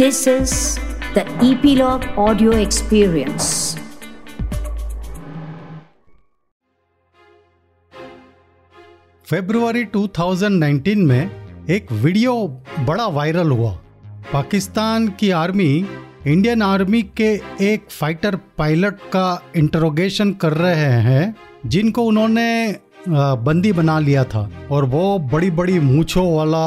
This is the Epilogue Audio Experience. फरवरी 2019 में एक video बड़ा वायरल हुआ पाकिस्तान की आर्मी इंडियन आर्मी के एक फाइटर पायलट का इंटरोगेशन कर रहे हैं, जिनको उन्होंने बंदी बना लिया था और वो बड़ी बड़ी मूछों वाला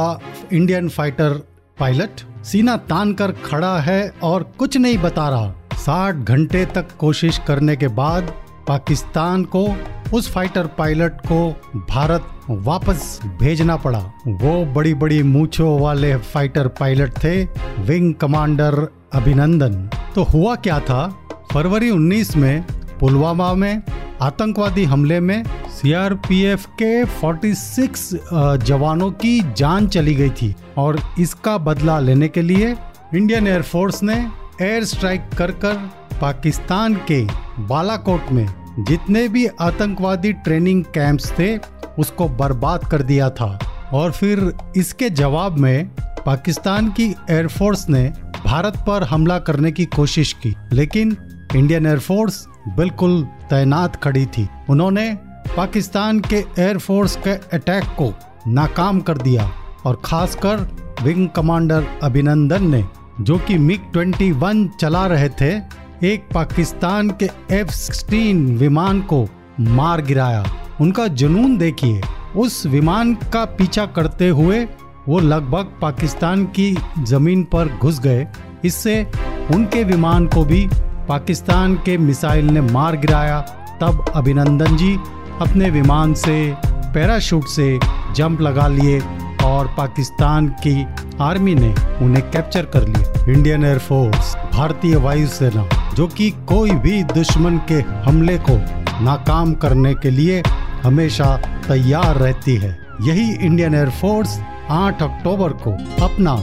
इंडियन फाइटर पायलट सीना तान कर खड़ा है और कुछ नहीं बता रहा। साठ घंटे तक कोशिश करने के बाद पाकिस्तान को, उस फाइटर पायलट को भारत वापस भेजना पड़ा। वो बड़ी बड़ी मूछों वाले फाइटर पायलट थे विंग कमांडर अभिनंदन। तो हुआ क्या था? फरवरी 19 में पुलवामा में, आतंकवादी हमले में सीआरपीएफ के 46 अ, जवानों की जान चली गई थी और इसका बदला लेने के लिए इंडियन एयरफोर्स ने एयर स्ट्राइक कर कर पाकिस्तान के बालाकोट में जितने भी आतंकवादी ट्रेनिंग कैंप्स थे उसको बर्बाद कर दिया था। और फिर इसके जवाब में पाकिस्तान की एयरफोर्स ने भारत पर हमला करने की कोशिश की लेकिन इंडियन एयरफोर्स बिल्कुल तैनात खड़ी थी। उन्होंने पाकिस्तान के एयरफोर्स के अटैक को नाकाम कर दिया और खासकर विंग कमांडर अभिनंदन ने, जो कि मिग 21 चला रहे थे, एक पाकिस्तान के एफ़ सिक्सटीन विमान को मार गिराया। उनका जुनून देखिए। उस विमान का पीछा करते हुए वो लगभग पाकिस्तान की ज़मीन पर घुस गए। इससे उनके विमान को भी पाकिस्तान के मिसाइल ने मार गिराया। तब अभिनंदन जी अपने विमान से, पैराशूट से जंप लगा लिए और पाकिस्तान की आर्मी ने उन्हें कैप्चर कर लिया। इंडियन एयरफोर्स भारतीय वायुसेना, जो कि कोई भी दुश्मन के हमले को नाकाम करने के लिए हमेशा तैयार रहती है, यही इंडियन एयरफोर्स 8 अक्टूबर को अपना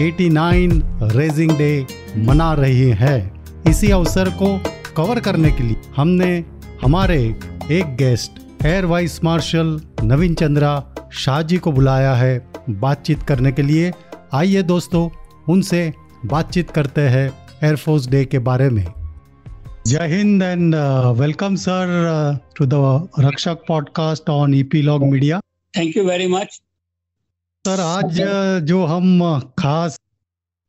89 रेजिंग डे मना रही है। इसी अवसर को कवर करने के लिए हमने हमारे एक guest air vice marshal Naveen Chandra Shah ji को बुलाया है बातचीत करने के लिए। आइए दोस्तों उनसे बातचीत करते हैं एयरफोर्स डे के बारे में। Jai Hind and welcome sir to the Rakshak podcast on Epilogue media thank you very much sir आज uh, जो हम खास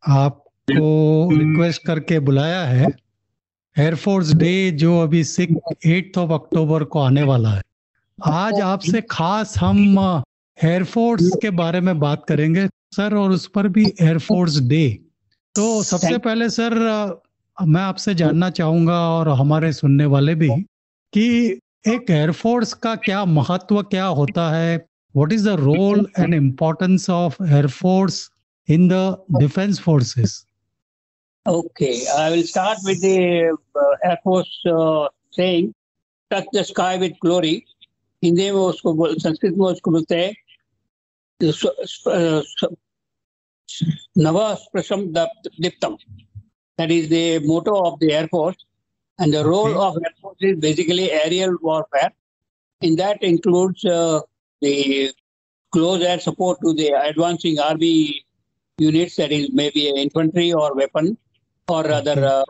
आपको रिक्वेस्ट करके बुलाया है एयरफोर्स डे जो अभी सिक्स एट ऑफ़ अक्टूबर को आने वाला है। आज आपसे खास हम एयरफोर्स के बारे में बात करेंगे सर और उस पर भी एयरफोर्स डे तो सबसे पहले सर मैं आपसे जानना चाहूँगा और हमारे सुनने वाले भी कि एक एयरफोर्स का क्या महत्व क्या होता है? What is the role and importance of air force in the defence forces Okay, I will start with the uh, Air Force uh, saying, touch the sky with glory. Hindi में उसको बोल संस्कृत में उसको बोलते हैं स्व- स्व- स्व- नव स्पृशम दप- Deeptam that is the motto of the air force and the role Okay. of air force is basically aerial warfare in that includes uh, the close air support to the advancing army units that is maybe infantry or weapon or other uh,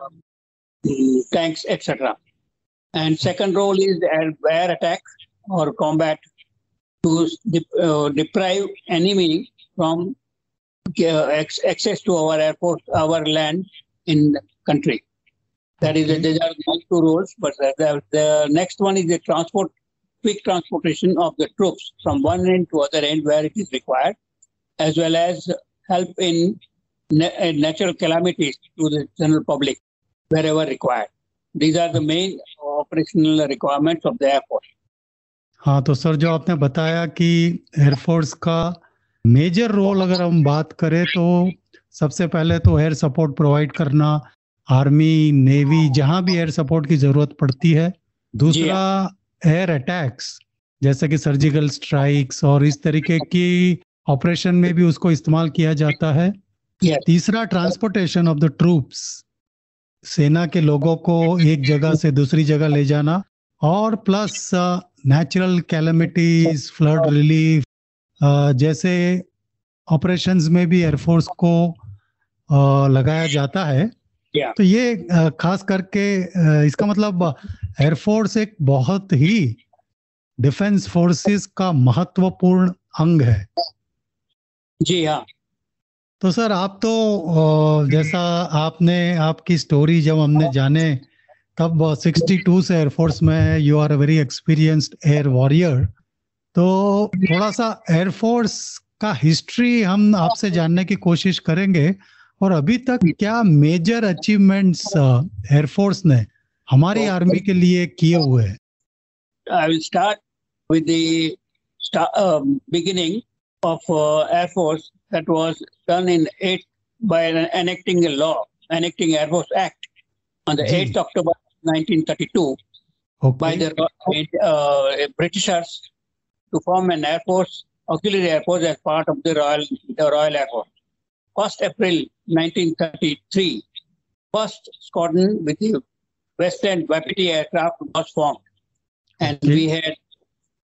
tanks etc and second role is air, attack or combat to uh, deprive enemy from uh, access to our airport our land in the country. That is Okay. these are the two roles but the, the, the next one is the transport quick transportation of the troops from one end to other end where it is required as well as help in natural calamities to the general public wherever required. These are the main operational requirements of the Air Force. हाँ तो sir जो आपने बताया कि air force का major role अगर हम बात करें तो सबसे पहले तो एयर सपोर्ट प्रोवाइड करना आर्मी नेवी जहाँ भी एयर सपोर्ट की ज़रूरत पड़ती है दूसरा एयर अटैक्स जैसे कि सर्जिकल स्ट्राइक्स और इस तरीके की ऑपरेशन में भी उसको इस्तेमाल किया जाता है Yes. तीसरा ट्रांसपोर्टेशन ऑफ़ द ट्रूप्स सेना के लोगों को एक जगह से दूसरी जगह ले जाना और plus natural calamities flood relief जैसे ऑपरेशंस में भी एयरफोर्स को uh, लगाया जाता है Yeah. तो ये अ, खास करके अ, इसका मतलब एयरफोर्स एक बहुत ही डिफेंस फोर्सेस का महत्वपूर्ण अंग है जी हाँ तो सर आप तो जैसा आपने आपकी स्टोरी जब हमने जाने तब 62 से एयरफोर्स में you are very experienced air warrior तो थोड़ा सा एयरफोर्स का हिस्ट्री हम आपसे जानने की कोशिश करेंगे। और अभी तक क्या मेजर अचीवमेंट्स एयरफोर्स ने हमारी आर्मी के लिए किए हुए हैं? I will start with the sta- um, beginning of Air Force that was done in 8 by an- enacting a law, enacting Air Force Act on the Ji. 8th October 1932 by the uh, Britishers to form an Air Force, auxiliary Air Force as part of the Royal, the Royal Air Force. 1st April 1933, first squadron with the Western Wapiti aircraft was formed. And Okay. we had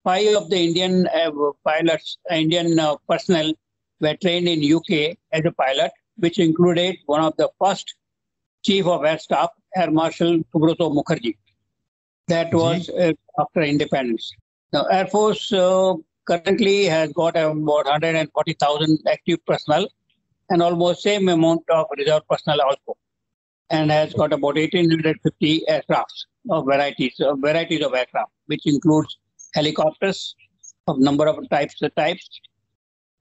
five of the Indian uh, pilots, Indian uh, personnel were trained in UK as a pilot, which included one of the first chief of air staff, Air Marshal Subroto Mukherjee. That was uh, after independence. Now, Air Force uh, currently has got about 140,000 active personnel and almost same amount of reserve personnel also, and has got about 1,850 aircrafts of varieties, of varieties of aircraft, which includes helicopters of number of types, the types,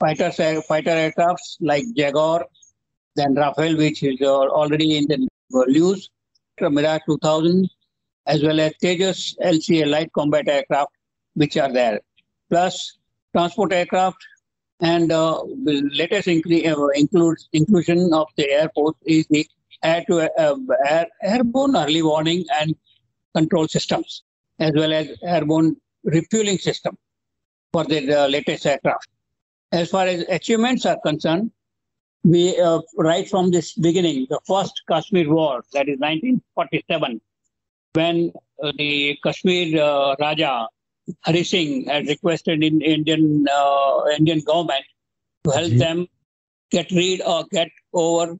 fighter fighter aircrafts like Jaguar, then Rafale, which is uh, already in the news, Mirage 2000, as well as Tejas LCA light combat aircraft, which are there, plus transport aircraft. And uh, the latest incre- uh, includes inclusion of the Air is the air to uh, air, airborne early warning and control systems, as well as airborne refueling system for the uh, latest aircraft. As far as achievements are concerned, we uh, right from this beginning, the first Kashmir War, that is 1947, when uh, the Kashmir uh, Raja Hari Singh had requested in Indian uh, Indian government to help Ji. them get rid or get over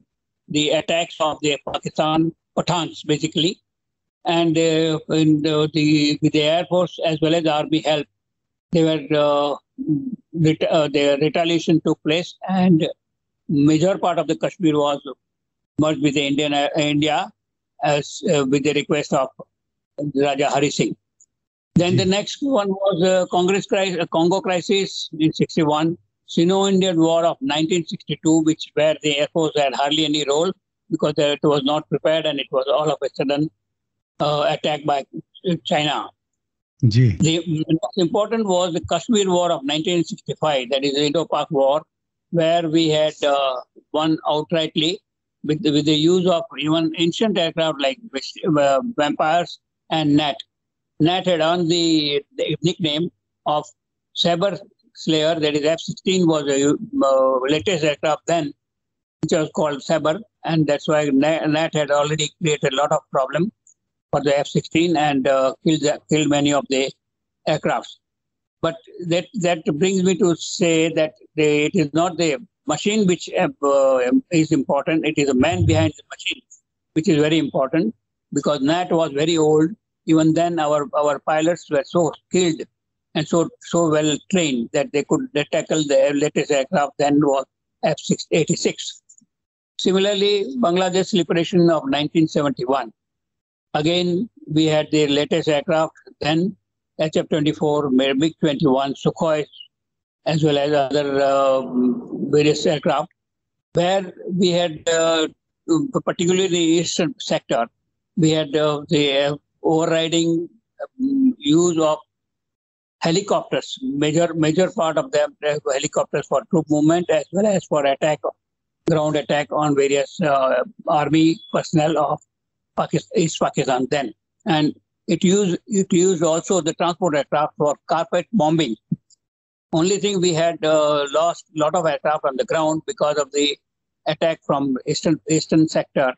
the attacks of the Pakistan Pathans, basically, and uh, in the, the with the air force as well as army help, they were uh, ret- uh, the retaliation took place, and major part of the Kashmir was merged with the Indian uh, India as uh, with the request of Raja Hari Singh. Then the next one was uh, Congress crisis, uh, Congo crisis in 61, Sino-Indian War of 1962, which where the Air Force had hardly any role because it was not prepared and it was all of a sudden uh, attacked by China. जी The most important was the Kashmir War of 1965, that is the Indo-Pak War, where we had uh, won outrightly with the, with the use of even ancient aircraft like uh, Vampires and Nat. Nat had earned the, the nickname of Saber Slayer, that is F-16 was the uh, latest aircraft then, which was called Saber, and that's why Na- Nat had already created a lot of problem for the F-16 and uh, killed killed many of the aircrafts. But that that brings me to say that it is not the machine which uh, is important; it is the man behind the machine, which is very important because NAT was very old. Even then, our our pilots were so skilled and so so well trained that they could they tackle the latest aircraft then was F-86. Similarly, Bangladesh liberation of 1971. Again, we had the latest aircraft then HF-24, MiG-21, Sukhoi, as well as other uh, various aircraft, where we had, uh, particularly the eastern sector, we had uh, the overriding um, use of helicopters. Major major part of them uh, helicopters for troop movement as well as for attack, ground attack on various uh, army personnel of Pakistan, East Pakistan then, and it used it used also the transport aircraft for carpet bombing. Only thing we had uh, lost a lot of aircraft on the ground because of the attack from eastern eastern sector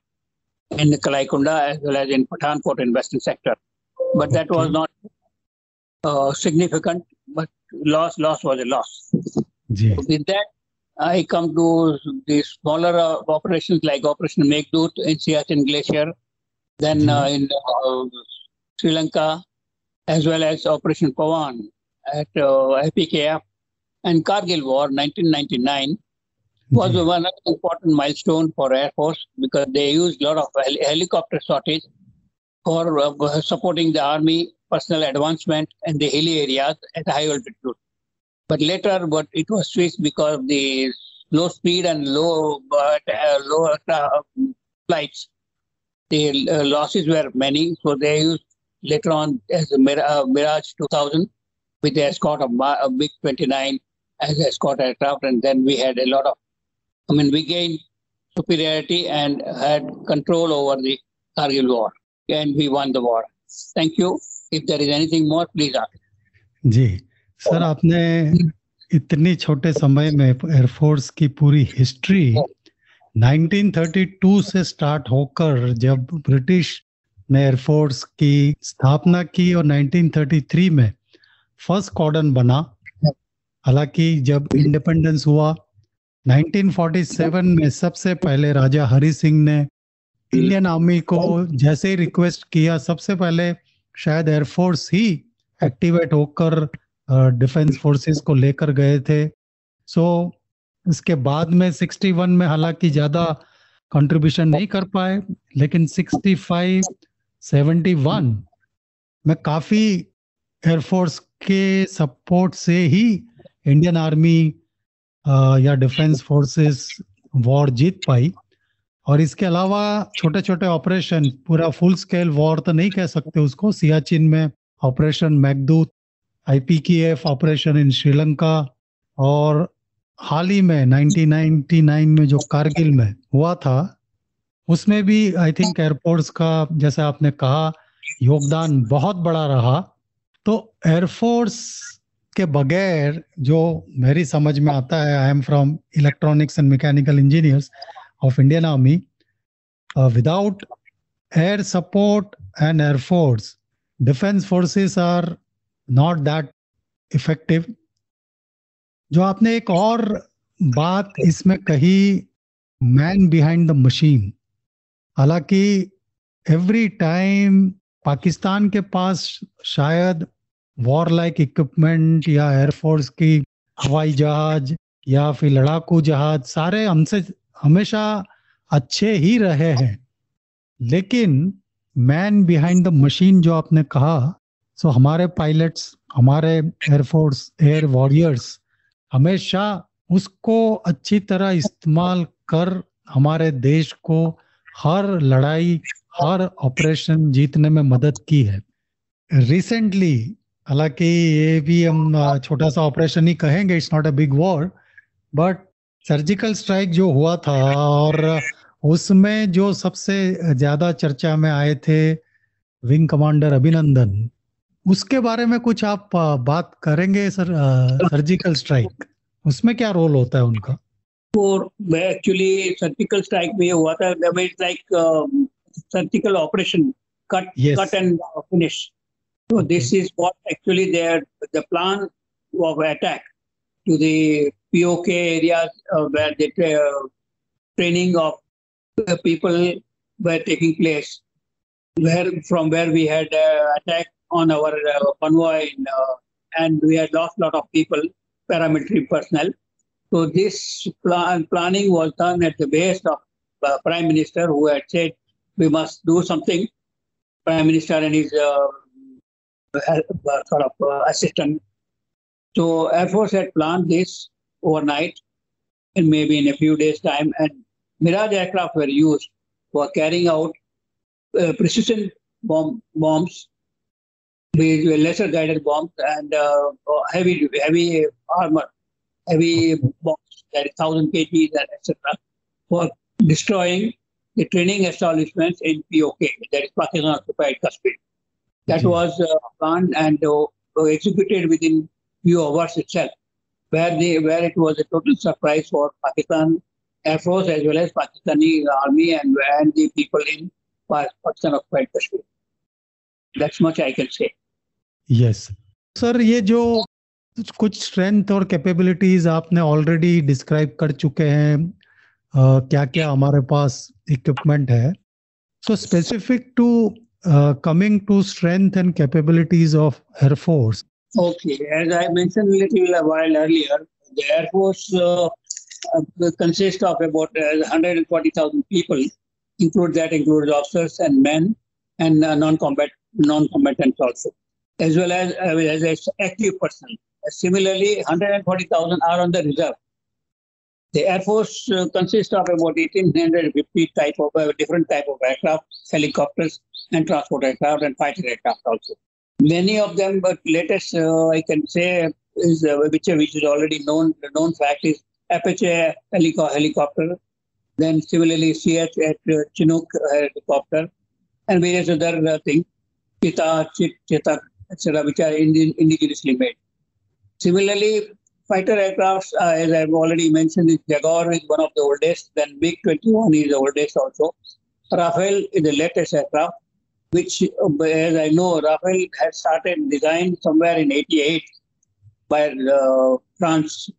in the Kalaikunda as well as in Pathankot in western sector. But that was not uh, significant. But loss loss was a loss. जी With that, I come to the smaller uh, operations like Operation Meghdut in Siachen Glacier, then uh, in uh, Sri Lanka, as well as Operation Pawan at uh, FPKF and Kargil War 1999 was जी, one important milestone for Air Force because they used a lot of hel- helicopter sorties for uh, supporting the army personal advancement in the hilly areas at high altitude. But later, but it was switched because of the low speed and low but uh, low uh, flights. The uh, losses were many, so they used later on as a Mir- uh, Mirage 2000 with the escort of Ma- uh, MiG 29 as escort aircraft, and then we had a lot of. I mean, we gained superiority and had control over the Kargil war, and we won the war. Thank you. If there is anything more, please ask. जी sir आपने इतनी छोटे समय में air force की पूरी history 1932 से start होकर जब ब्रिटिश ने एयरफोर्स की स्थापना की और 1933 में फ़र्स्ट कॉर्डन बना, हालाँकि जब इंडिपेंडेंस हुआ 1947 में सबसे पहले राजा हरि सिंह ने इंडियन आर्मी को जैसे ही रिक्वेस्ट किया, सबसे पहले शायद एयरफोर्स ही एक्टिवेट होकर डिफेंस फोर्सेस को लेकर गए थे। सो इसके बाद में 61 में हालाँकि ज़्यादा कंट्रीब्यूशन नहीं कर पाए, लेकिन 65 71 में काफ़ी एयरफोर्स के सपोर्ट से ही इंडियन आर्मी या डिफेंस फोर्सेस वॉर जीत पाई। और इसके अलावा छोटे छोटे ऑपरेशन पूरा फुल स्केल वॉर तो नहीं कह सकते उसको। सियाचिन में operation Meghdoot IPKF operation in Sri Lanka और हाल ही में 1999 में जो कारगिल में हुआ था, उसमें भी आई थिंक एयरफोर्स का, जैसे आपने कहा, योगदान बहुत बड़ा रहा तो एयरफोर्स के बगैर जो मेरी समझ में आता है I am from electronics and mechanical engineers of Indian army without air support and air force defence forces are not that effective. जो आपने एक और बात इसमें कही मैन बिहाइंड द मशीन हालाँकि एवरी टाइम पाकिस्तान के पास शायद वॉर लाइक इक्विपमेंट या एयरफोर्स की हवाई जहाज़ या फिर लड़ाकू जहाज़ सारे हमसे, हमेशा अच्छे ही रहे हैं। लेकिन मैन बिहाइंड द मशीन जो आपने कहा सो हमारे पायलट्स हमारे एयरफोर्स एयर वॉरियर्स हमेशा उसको अच्छी तरह इस्तेमाल कर हमारे देश को हर लड़ाई, हर ऑपरेशन जीतने में मदद की है। रिसेंटली हालाँकि ये भी हम छोटा सा ऑपरेशन ही कहेंगे it's not a big war but surgical strike जो हुआ था और उसमें जो सबसे ज़्यादा चर्चा में आए थे विंग कमांडर अभिनंदन उसके बारे में कुछ आप बात करेंगे सर सर्जिकल स्ट्राइक उसमें क्या रोल होता है उनका? और मैं एक्चुअली सर्जिकल स्ट्राइक में ये हुआ था मैं like surgical operation cut cut and finish तो this is what actually there the plan of attack to the PoK areas where the training of people were taking place where from where we had attack on our uh, convoy in, uh, and we had lost a lot of people, paramilitary personnel. So this plan, planning was done at the base of uh, Prime Minister, who had said we must do something. Prime Minister and his uh, sort of assistant. So Air Force had planned this overnight, and maybe in a few days' time, and Mirage aircraft were used for carrying out uh, precision bomb bombs, with lesser guided bombs and uh, heavy heavy armor heavy bombs, that is 1000 kgs, and etc., for destroying the training establishments in POK, that is Pakistan occupied Kashmir. That Ji. was uh, planned and uh, executed within few hours itself, where they where it was a total surprise for Pakistan Air Force as well as Pakistani Army and, and the people in Pa- Pakistan occupied Kashmir. That's much I can say. Yes sir ये जो कुछ strength और capabilities आपने already describe कर चुके हैं क्या क्या हमारे पास इक्विपमेंट है? So specific to coming to strength and capabilities of air force okay as I mention as well as uh, as a active person. Similarly, 140,000 are on the reserve. The Air Force uh, consists of about 1,850 type of uh, different type of aircraft, helicopters, and transport aircraft and fighter aircraft also. Many of them, but latest uh, I can say is uh, which, which is already known. The known fact is Apache helico- helicopter, then similarly CH uh, Chinook helicopter, and various other uh, things, Chit, Chita, etc., which are indi- indigenously made. Similarly, fighter aircrafts, uh, as I've already mentioned, is Jaguar is one of the oldest. Then MiG 21 is the oldest also. Rafale is the latest aircraft, which, uh, as I know, Rafale had started design somewhere in 88 by uh, France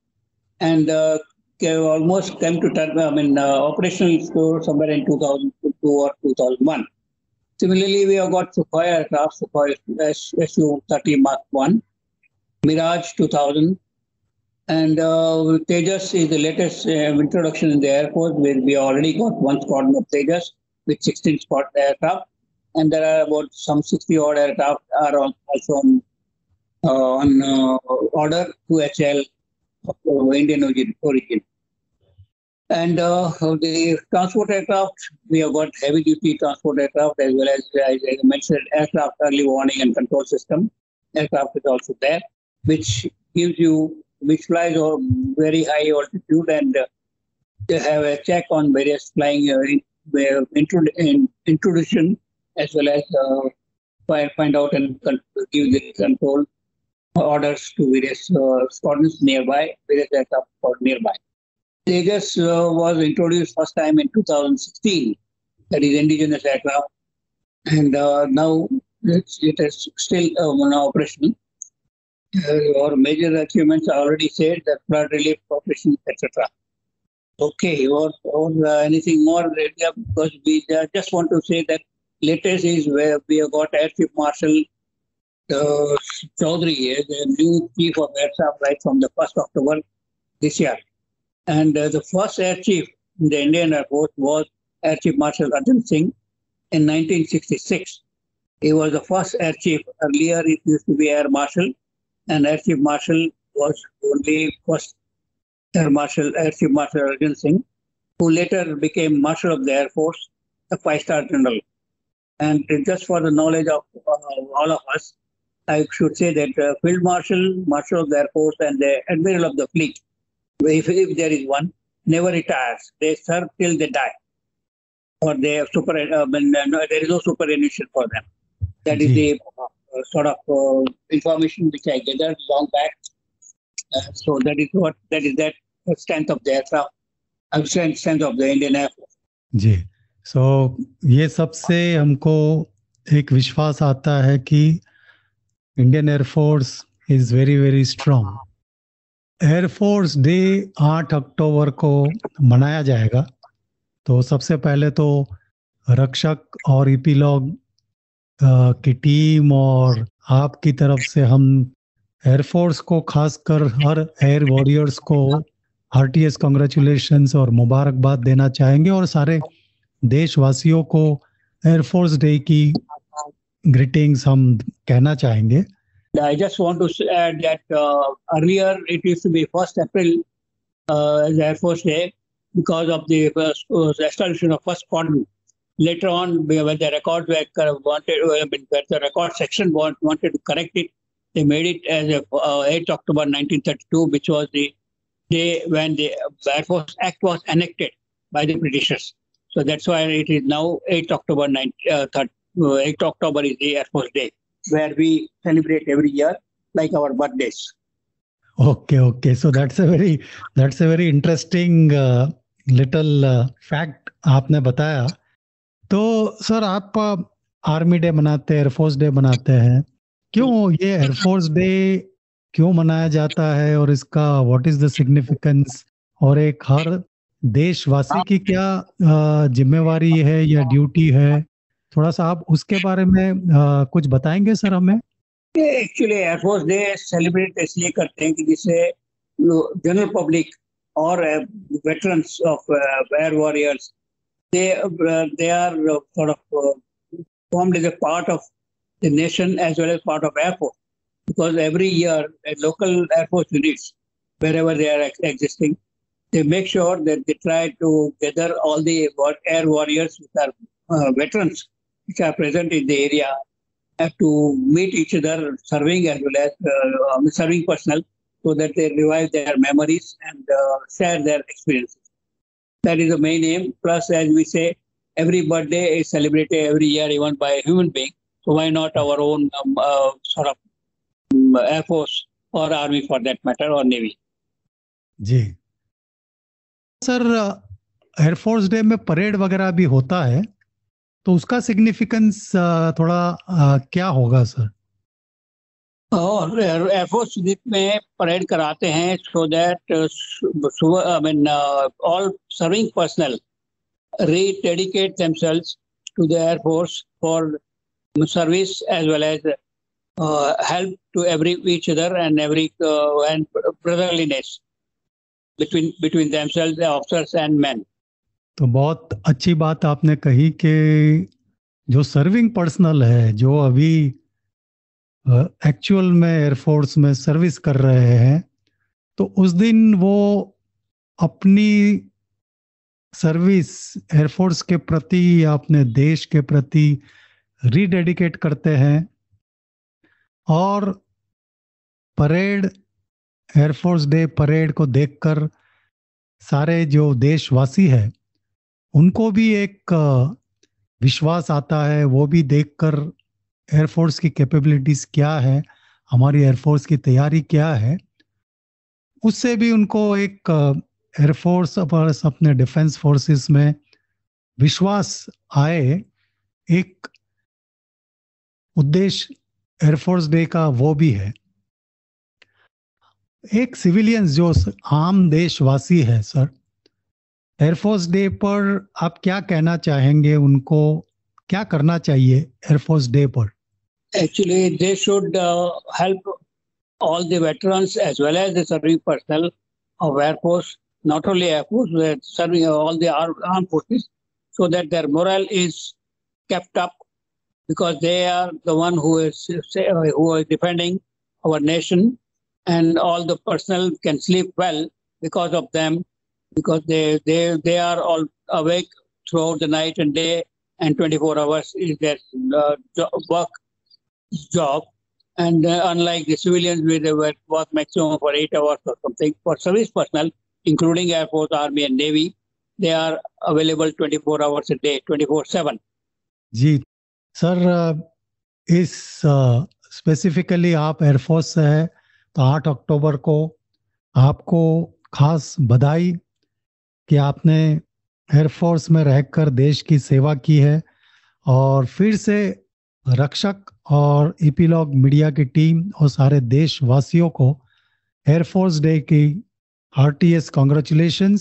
and uh, almost came to term, I mean, uh, operational score somewhere in 2002 or 2001. Similarly, we have got Sukhoi aircraft, Sukhoi Su-30 Mark 1, Mirage 2000, and uh, Tejas is the latest uh, introduction in the Air Force, where we already got one squadron of Tejas with 16 squad aircraft, and there are about some 60 odd aircraft are also on, uh, on uh, order to HL of uh, Indian origin. And uh, the transport aircraft, we have got heavy duty transport aircraft as well as, as I mentioned, aircraft early warning and control system. Aircraft is also there, which gives you, which flies on very high altitude and uh, they have a check on various flying uh, in, where in, introduction as well as uh, find, find out and give the control orders to various uh, squadrons nearby, various aircraft nearby. Tejas uh, was introduced first time in 2016. That is indigenous aircraft, and uh, now it's, it is still uh, on operation. Uh, our major achievements are already said that flood relief operation, etc. Okay, or, or uh, anything more? Yeah, Because we uh, just want to say that latest is where we have got Air Chief Marshal uh, Chaudhary, the new chief of Air Staff right from the 1st October this year. And uh, the first Air Chief in the Indian Air Force was Air Chief Marshal Arjun Singh in 1966. He was the first Air Chief. Earlier, it used to be Air Marshal, and Air Chief Marshal was only first Air Marshal, Air Chief Marshal Arjun Singh, who later became Marshal of the Air Force, a five-star general. And just for the knowledge of uh, all of us, I should say that uh, Field Marshal, Marshal of the Air Force, and the Admiral of the Fleet, if, if there is one, never retires. They serve till they die. Or they have super, uh, when, uh, no, there is no superannuation for them. That is the uh, sort of uh, information which I gathered long back. Uh, so that is what, that is that strength of the aircraft, uh, strength, strength of the Indian Air Force. जी सो ये सबसे हमको एक विश्वास आता है कि Indian air force is very very strong air force day 8 अक्टूबर को मनाया जाएगा। तो सबसे पहले तो रक्षक और इपीलॉग की टीम और आपकी तरफ़ से हम एयरफोर्स को, खासकर हर एयर वॉरियर्स को हार्टीएस कॉन्ग्रेचुलेशन और मुबारकबाद देना चाहेंगे और सारे देशवासियों को एयरफोर्स डे की ग्रीटिंग्स हम कहना चाहेंगे। I just want to add that uh, earlier it used to be 1st April uh, as Air Force Day because of the uh, establishment of first squadron. Later on, when the records were wanted, uh, when the record section want, wanted to correct it, they made it as a, uh, 8 October 1932, which was the day when the Air Force Act was enacted by the Britishers. So that's why it is now 8 October 9, uh, third, uh, 8 October is the Air Force Day, where we celebrate every year like our birthdays. Okay, okay. So that's a very that's a very interesting uh, little uh, fact आपने बताया तो sir आप army day मनाते हैं air force day मनाते हैं क्यों ये एयरफोर्स डे क्यों मनाया जाता है और इसका व्हाट इज़ द सिग्निफिकेंस और एक हर देशवासी की क्या जिम्मेवारी है या ड्यूटी है थोड़ा सा आप उसके बारे में आ, कुछ बताएँगे सर हमें? एक्चुअली एयरफोर्स डे सेलिब्रेट इसलिए करते हैं कि जिससे जनरल पब्लिक और veterans of air warriors they they are of is a part of the nation as well as part of air force because every year local air force units wherever they are existing they make sure that they try to gather all the warriors which are veterans which are present in the area have to meet each other serving as well as uh, um, serving personnel so that they revive their memories and uh, share their experiences. That is the main aim. Plus, as we say, every birthday is celebrated every year, even by a human being. So why not our own um, uh, sort of um, air force or army for that matter or navy? जी sir air force day में parade वगैरह भी होता है तो उसका significance थोड़ा क्या होगा सर और एफओ में परेड कराते हैं so that I mean all serving personnel rededicate themselves to the air force for service as well as help to every each other and every and brotherliness between between themselves officers and man तो बहुत अच्छी बात आपने कही कि जो serving personal है, जो अभी एक्चुअल में एयरफोर्स में सर्विस कर रहे हैं तो उस दिन वो अपनी सर्विस एयरफोर्स के प्रति या अपने देश के प्रति रीडेडिकेट करते हैं और परेड एयरफोर्स डे परेड को देखकर सारे जो देशवासी है उनको भी एक विश्वास आता है, वो भी देखकर एयरफोर्स की कैपेबिलिटीज क्या है, हमारी एयरफोर्स की तैयारी क्या है, उससे भी उनको एक एयरफोर्स अपने डिफेंस फोर्सेस में विश्वास आए, एक उद्देश्य एयरफोर्स डे का वो भी है। एक सिविलियंस जो आम देशवासी है सर एयरफोर्स डे पर आप क्या कहना चाहेंगे? उनको क्या करना चाहिए एयरफोर्स डे पर? Actually they should help all the veterans as well as the serving personnel of air force not only air force serving all the arm forces so that their morale is kept up because they are the one who is who is defending our nation and all the personnel can sleep well because of them because they, they, they are all awake throughout the night and day, and 24 hours is their uh, work job. And uh, unlike the civilians, where they work maximum for eight hours or something, for service personnel, including Air Force, Army, and Navy, they are available 24 hours a day, 24/7. जी sir इस specifically आप air force से हैं तो 8 अक्टूबर को आपको खास बधाई कि आपने एयरफोर्स में रहकर देश की सेवा की है और फिर से रक्षक और इपीलॉग मीडिया की टीम और सारे देशवासियों को एयरफोर्स डे की heartiest congratulation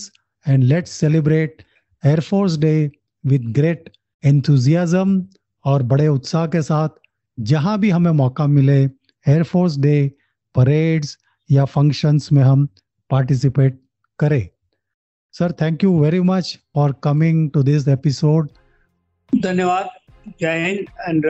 and let's celebrate air force day with great enthusiasm और बड़े उत्साह के साथ जहाँ भी हमें मौका मिले एयरफोर्स डे परेड्स या फ़ंक्शंस में हम पार्टिसिपेट करें। Sir thank you very much for coming to this episode धन्यवाद Jai Hind and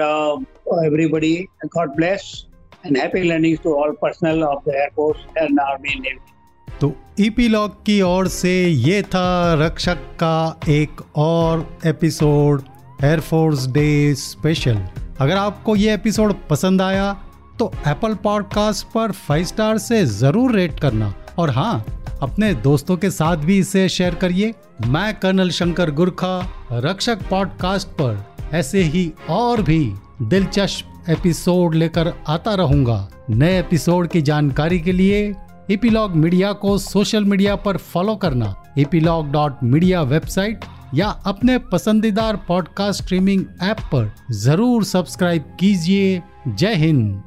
everybody god bless and happy learning to all personnel of the air force and army navy तो EP log की ओर से ये था रक्षक का एक और एपिसोड एयरफोर्स डे स्पेशल अगर आपको ये एपिसोड पसंद आया तो एप्पल पॉडकास्ट पर फाइव स्टार से ज़रूर रेट करना। और हाँ अपने दोस्तों के साथ भी इसे शेयर करिए। मैं कर्नल शंकर गुरखा, रक्षक पॉडकास्ट पर ऐसे ही और भी दिलचस्प एपिसोड लेकर आता रहूँगा। नए एपिसोड की जानकारी के लिए इपीलॉग मीडिया को सोशल मीडिया पर फॉलो करना। इपीलॉग डॉट मीडिया वेबसाइट या अपने पसंदीदार पॉडकास्ट स्ट्रीमिंग ऐप पर ज़रूर सब्सक्राइब कीजिए। जय हिंद।